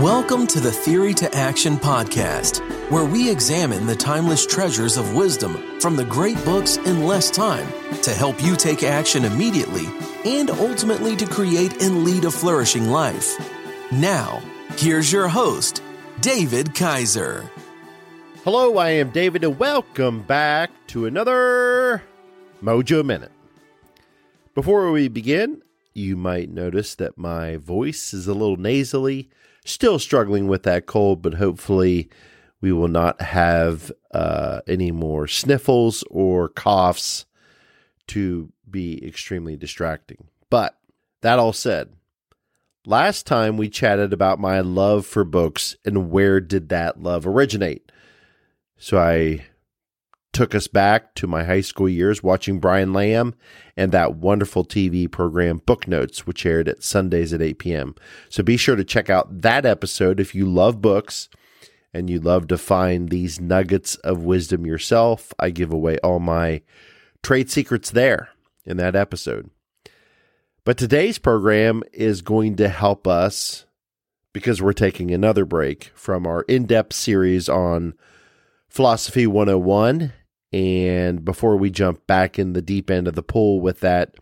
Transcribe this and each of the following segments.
Welcome to the Theory to Action podcast, where we examine the timeless treasures of wisdom from the great books in less time to help you take action immediately and ultimately to create and lead a flourishing life. Now, here's your host, David Kaiser. Hello, I am David, and welcome back to another Mojo Minute. Before we begin, you might notice that my voice is a little nasally still struggling with that cold, but hopefully we will not have uh, any more sniffles or coughs to be extremely distracting. But that all said, last time we chatted about my love for books and where did that love originate. So I took us back to my high school years watching Brian Lamb and that wonderful TV program Book Notes, which aired at Sundays at 8 p.m. So be sure to check out that episode if you love books and you love to find these nuggets of wisdom yourself. I give away all my trade secrets there in that episode. But today's program is going to help us because we're taking another break from our in depth series on Philosophy 101 and before we jump back in the deep end of the pool with that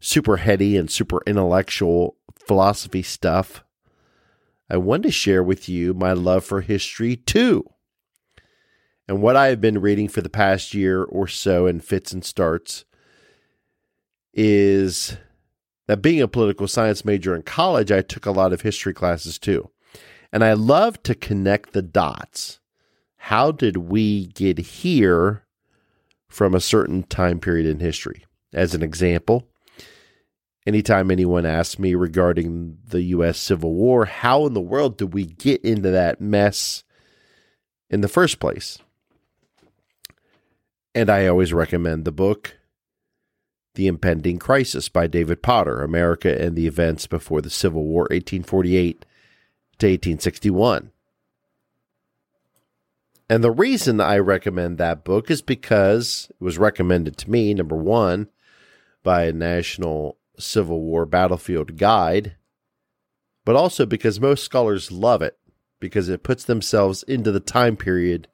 super heady and super intellectual philosophy stuff, I want to share with you my love for history too. And what I have been reading for the past year or so in fits and starts is that being a political science major in college, I took a lot of history classes too. And I love to connect the dots. How did we get here from a certain time period in history. As an example, anytime anyone asks me regarding the U.S. Civil War, how in the world did we get into that mess in the first place? And I always recommend the book, The Impending Crisis by David Potter America and the Events Before the Civil War, 1848 to 1861. And the reason I recommend that book is because it was recommended to me, number one, by a National Civil War Battlefield Guide, but also because most scholars love it because it puts themselves into the time period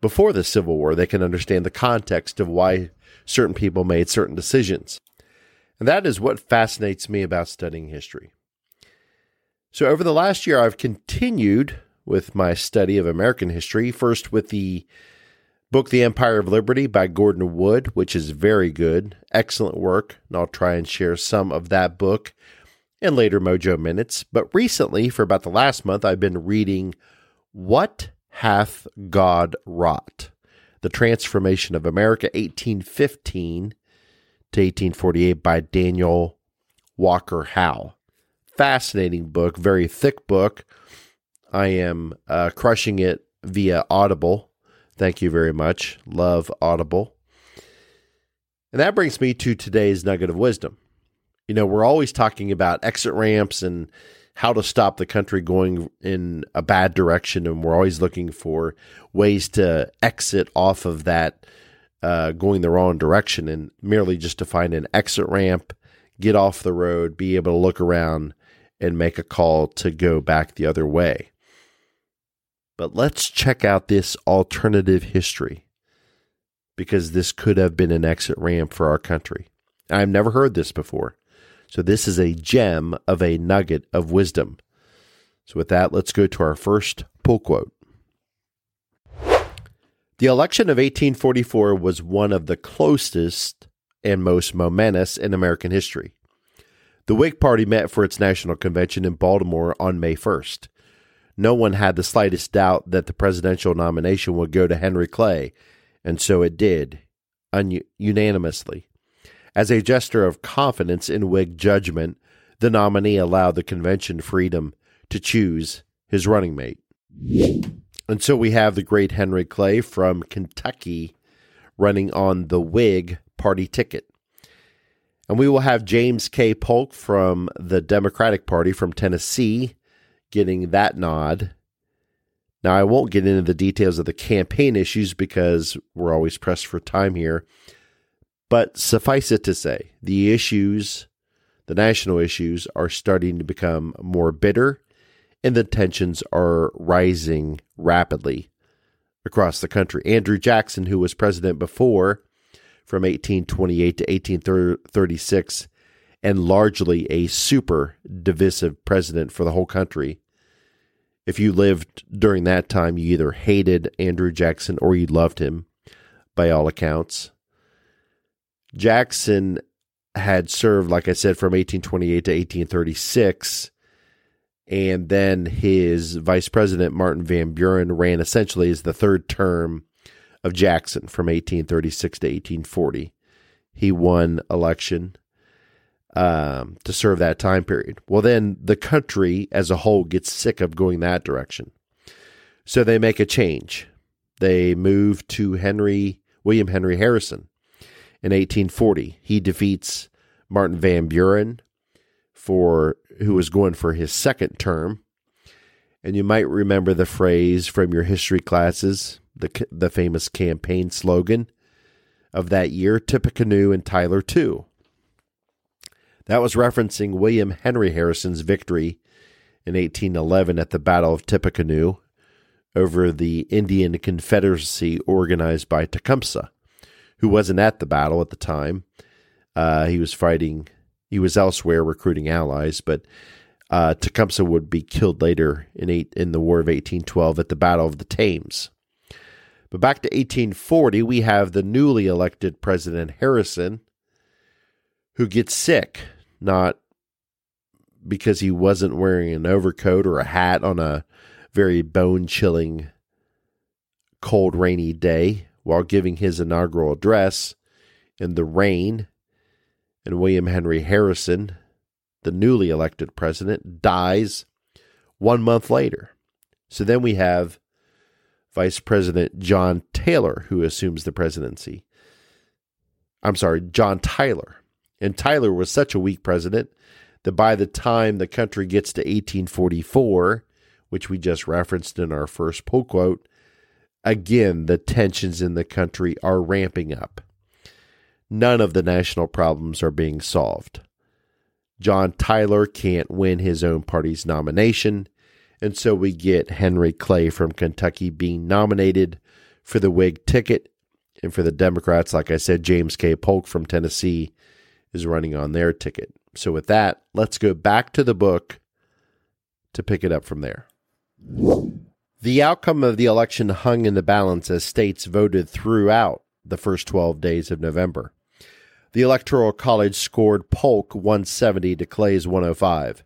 before the Civil War. They can understand the context of why certain people made certain decisions. And that is what fascinates me about studying history. So, over the last year, I've continued with my study of American history. First, with the book The Empire of Liberty by Gordon Wood, which is very good, excellent work. And I'll try and share some of that book in later Mojo Minutes. But recently, for about the last month, I've been reading What Hath God Wrought? The Transformation of America, 1815 to 1848 by Daniel Walker Howe. Fascinating book, very thick book I am uh, crushing it via Audible. Thank you very much. Love Audible. And that brings me to today's nugget of wisdom. You know, we're always talking about exit ramps and how to stop the country going in a bad direction. And we're always looking for ways to exit off of that uh, going the wrong direction and merely just to find an exit ramp, get off the road, be able to look around and make a call to go back the other way. But let's check out this alternative history because this could have been an exit ramp for our country. I've never heard this before. So, this is a gem of a nugget of wisdom. So, with that, let's go to our first pull quote. The election of 1844 was one of the closest and most momentous in American history. The Whig Party met for its national convention in Baltimore on May 1st no one had the slightest doubt that the presidential nomination would go to Henry Clay, and so it did, un- unanimously. As a gesture of confidence in Whig judgment, the nominee allowed the convention freedom to choose his running mate. And so we have the great Henry Clay from Kentucky running on the Whig party ticket. And we will have James K. Polk from the Democratic Party from Tennessee getting that nod. Now, I won't get into the details of the campaign issues because we're always pressed for time here. But suffice it to say, the issues, the national issues, are starting to become more bitter and the tensions are rising rapidly across the country. Andrew Jackson, who was president before from 1828 to 1836, and largely a super divisive president for the whole country. If you lived during that time, you either hated Andrew Jackson or you loved him, by all accounts. Jackson had served, like I said, from 1828 to 1836. And then his vice president, Martin Van Buren, ran essentially as the third term of Jackson from 1836 to 1840. He won election um, to serve that time period. Well, then the country as a whole gets sick of going that direction. So they make a change. They move to Henry William Henry Harrison in 1840. He defeats Martin Van Buren for who was going for his second term. And you might remember the phrase from your history classes, the the famous campaign slogan of that year, Tippecanoe and Tyler too. That was referencing William Henry Harrison's victory in 1811 at the Battle of Tippecanoe over the Indian Confederacy organized by Tecumseh, who wasn't at the battle at the time. Uh, he was fighting, he was elsewhere recruiting allies, but uh, Tecumseh would be killed later in, eight, in the War of 1812 at the Battle of the Thames. But back to 1840, we have the newly elected President Harrison, who gets sick not because he wasn't wearing an overcoat or a hat on a very bone chilling, cold, rainy day while giving his inaugural address in the rain. And William Henry Harrison, the newly elected president, dies one month later. So then we have Vice President John Taylor, who assumes the presidency. I'm sorry, John Tyler and Tyler was such a weak president that by the time the country gets to 1844, which we just referenced in our first quote, again, the tensions in the country are ramping up. None of the national problems are being solved. John Tyler can't win his own party's nomination, and so we get Henry Clay from Kentucky being nominated for the Whig ticket, and for the Democrats, like I said, James K. Polk from Tennessee is running on their ticket. So, with that, let's go back to the book to pick it up from there. The outcome of the election hung in the balance as states voted throughout the first 12 days of November. The Electoral College scored Polk 170 to Clay's 105,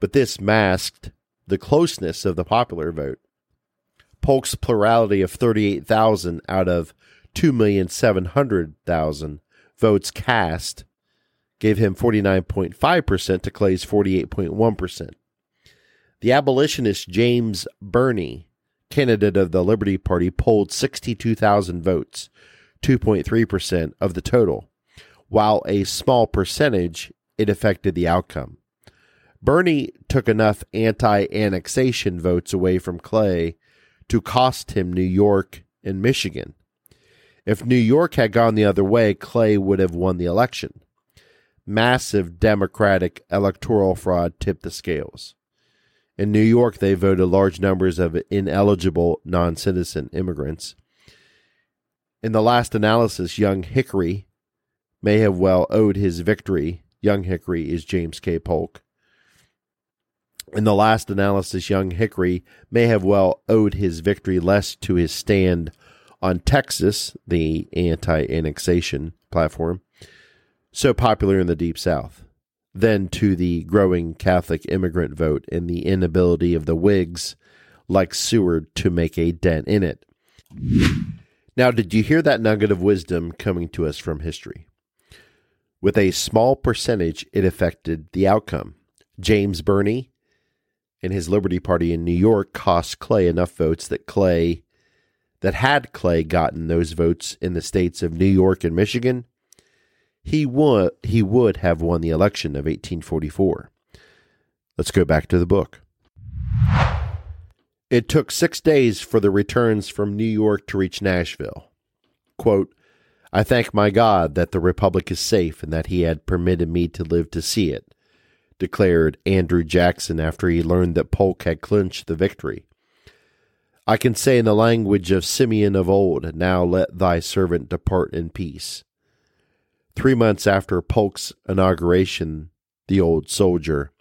but this masked the closeness of the popular vote. Polk's plurality of 38,000 out of 2,700,000 votes cast gave him 49.5% to Clay's 48.1%. The abolitionist James Birney, candidate of the Liberty Party, polled 62,000 votes, 2.3% of the total. While a small percentage, it affected the outcome. Birney took enough anti annexation votes away from Clay to cost him New York and Michigan. If New York had gone the other way, Clay would have won the election massive Democratic electoral fraud tipped the scales. In New York, they voted large numbers of ineligible non citizen immigrants. In the last analysis, young Hickory may have well owed his victory. Young Hickory is James K. Polk. In the last analysis, young Hickory may have well owed his victory less to his stand on Texas, the anti annexation platform, so popular in the Deep South, than to the growing Catholic immigrant vote and the inability of the Whigs, like Seward, to make a dent in it. Now, did you hear that nugget of wisdom coming to us from history? With a small percentage, it affected the outcome. James Birney and his Liberty Party in New York cost Clay enough votes that Clay, that had Clay gotten those votes in the states of New York and Michigan, he would he would have won the election of 1844. Let's go back to the book. It took six days for the returns from New York to reach Nashville. Quote, I thank my God that the Republic is safe and that He had permitted me to live to see it. declared Andrew Jackson after he learned that Polk had clinched the victory. I can say in the language of Simeon of old, Now let thy servant depart in peace. Three months after Polk's inauguration, the old soldier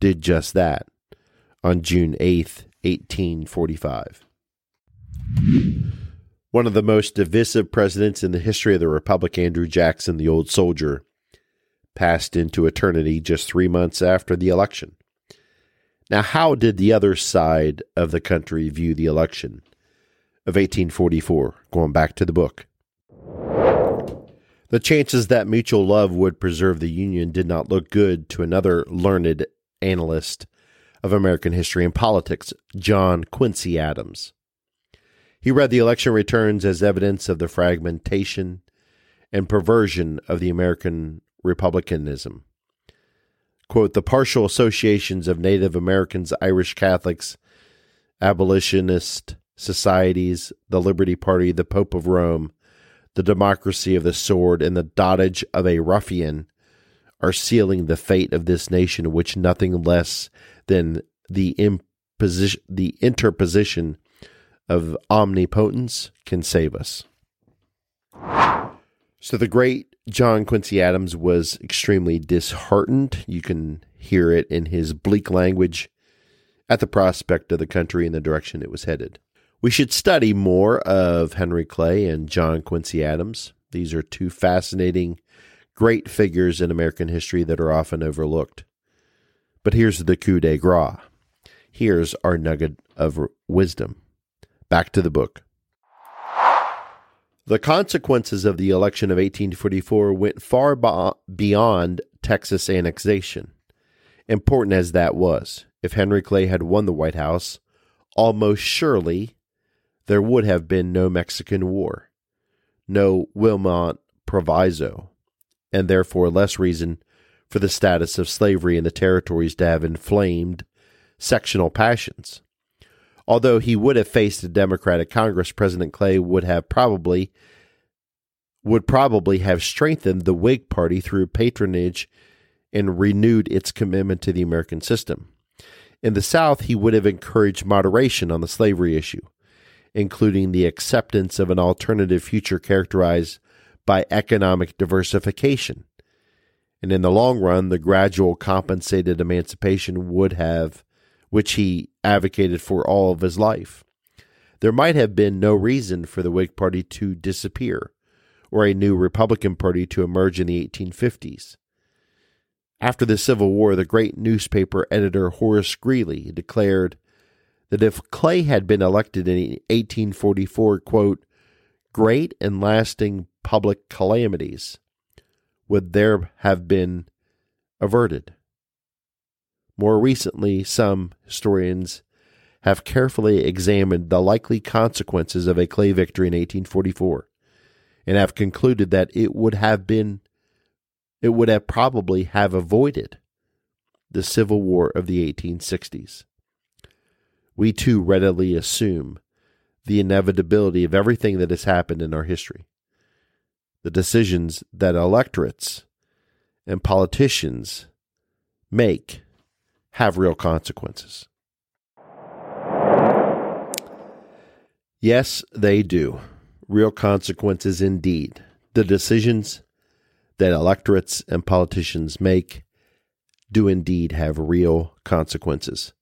did just that on June 8th, 1845. One of the most divisive presidents in the history of the Republic, Andrew Jackson, the old soldier, passed into eternity just three months after the election. Now, how did the other side of the country view the election of 1844? Going back to the book. The chances that mutual love would preserve the Union did not look good to another learned analyst of American history and politics, John Quincy Adams. He read the election returns as evidence of the fragmentation and perversion of the American republicanism. Quote, the partial associations of Native Americans, Irish Catholics, abolitionist societies, the Liberty Party, the Pope of Rome, the democracy of the sword, and the dotage of a ruffian are sealing the fate of this nation, which nothing less than the imposition, the interposition of omnipotence can save us. So the great John Quincy Adams was extremely disheartened. You can hear it in his bleak language at the prospect of the country and the direction it was headed. We should study more of Henry Clay and John Quincy Adams. These are two fascinating, great figures in American history that are often overlooked. But here's the coup de grace. Here's our nugget of wisdom. Back to the book. The consequences of the election of 1844 went far beyond Texas annexation. Important as that was, if Henry Clay had won the White House, almost surely there would have been no Mexican War, no Wilmot Proviso, and therefore less reason for the status of slavery in the territories to have inflamed sectional passions. Although he would have faced a Democratic Congress, President Clay would have probably would probably have strengthened the Whig Party through patronage and renewed its commitment to the American system. In the South, he would have encouraged moderation on the slavery issue, including the acceptance of an alternative future characterized by economic diversification. And in the long run, the gradual compensated emancipation would have which he advocated for all of his life. There might have been no reason for the Whig Party to disappear or a new Republican Party to emerge in the 1850s. After the Civil War, the great newspaper editor Horace Greeley declared that if Clay had been elected in 1844, quote, great and lasting public calamities would there have been averted. More recently, some historians have carefully examined the likely consequences of a Clay victory in 1844 and have concluded that it would have been it would have probably have avoided the Civil War of the 1860s. We too readily assume the inevitability of everything that has happened in our history. The decisions that electorates and politicians make have real consequences. Yes, they do. Real consequences indeed. The decisions that electorates and politicians make do indeed have real consequences.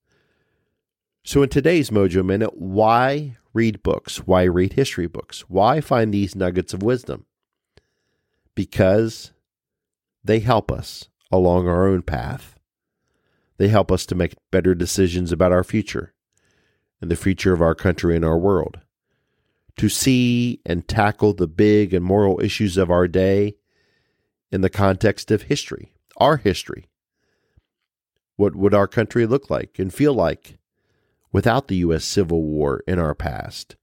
So, in today's Mojo Minute, why read books? Why read history books? Why find these nuggets of wisdom? Because they help us along our own path they help us to make better decisions about our future and the future of our country and our world. To see and tackle the big and moral issues of our day in the context of history, our history. What would our country look like and feel like without the U.S. Civil War in our past,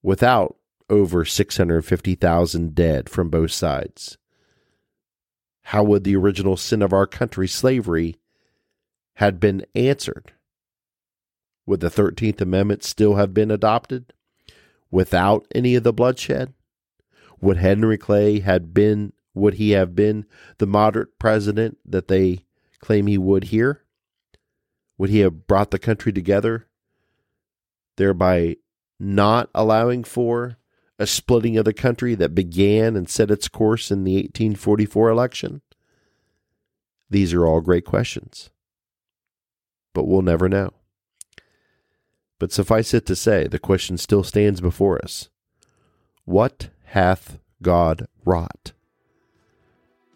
without over 650,000 dead from both sides? How would the original sin of our country, slavery, had been answered, would the 13th Amendment still have been adopted without any of the bloodshed? Would Henry Clay had been would he have been the moderate president that they claim he would here? Would he have brought the country together, thereby not allowing for a splitting of the country that began and set its course in the 1844 election? These are all great questions, but we'll never know. But suffice it to say, the question still stands before us What hath God wrought?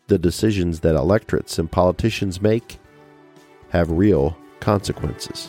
The decisions that electorates and politicians make have real consequences.